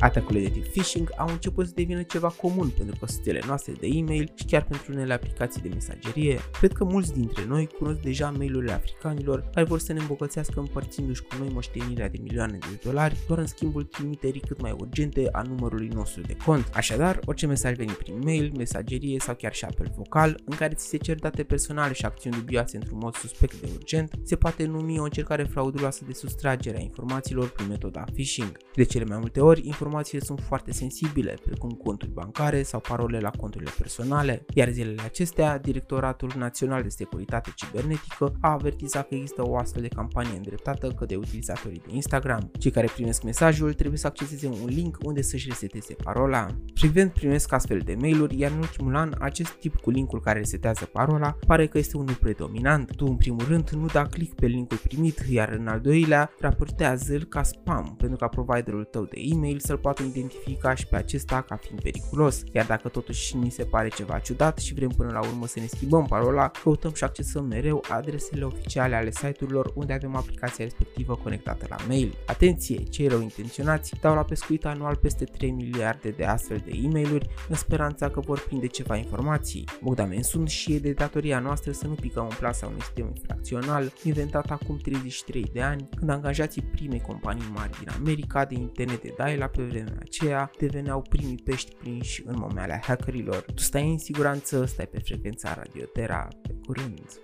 Atacurile de tip phishing au început să devină ceva comun pentru căsuțele noastre de e-mail și chiar pentru unele aplicații de mesagerie. Cred că mulți dintre noi cunosc deja mail-urile africanilor care vor să ne îmbogățească împărțindu-și cu noi moștenirea de milioane de dolari doar în schimbul trimiterii cât mai urgente a numărului nostru de cont. Așadar, orice mesaj venit prin mail, mesagerie sau chiar și apel vocal în care ți se cer date personale și acțiuni dubioase într-un mod suspect de urgent, se poate numi o încercare frauduloasă de sustragere a informațiilor prin metoda phishing. De cele mai multe ori, informațiile sunt foarte sensibile, precum conturi bancare sau parole la conturile personale, iar zilele acestea, Directoratul Național de Securitate Cibernetică a avertizat că există o astfel de campanie îndreptată către utilizatorii de Instagram. Cei care primesc mesajul trebuie să acceseze un link unde să-și reseteze parola. Privent primesc astfel de mail-uri, iar în ultimul an, acest tip cu linkul care resetează parola pare că este unul predominant. Tu, în primul rând, nu da click pe linkul primit, iar în al doilea, raportează-l ca spam, pentru ca providerul tău de e-mail să-l poată identifica și pe acesta ca fiind periculos. Iar dacă totuși ni se pare ceva ciudat și vrem până la urmă să ne schimbăm parola, căutăm și accesăm mereu adresele oficiale ale site-urilor unde avem aplicația respectivă conectată la mail. Atenție, cei rău intenționați dau la pescuit anual peste 3 miliarde de astfel de e-mailuri în speranța că vor prinde ceva informații. Bogdamen sunt și e de datoria noastră să nu picăm în plasa unui sistem infracțional inventat acum 33 de ani, când angajații primei companii mari din America de internet de la pe vremea aceea deveneau primii pești prinși în momealea hackerilor. Tu stai în siguranță, stai pe frecvența Radiotera, pe curând!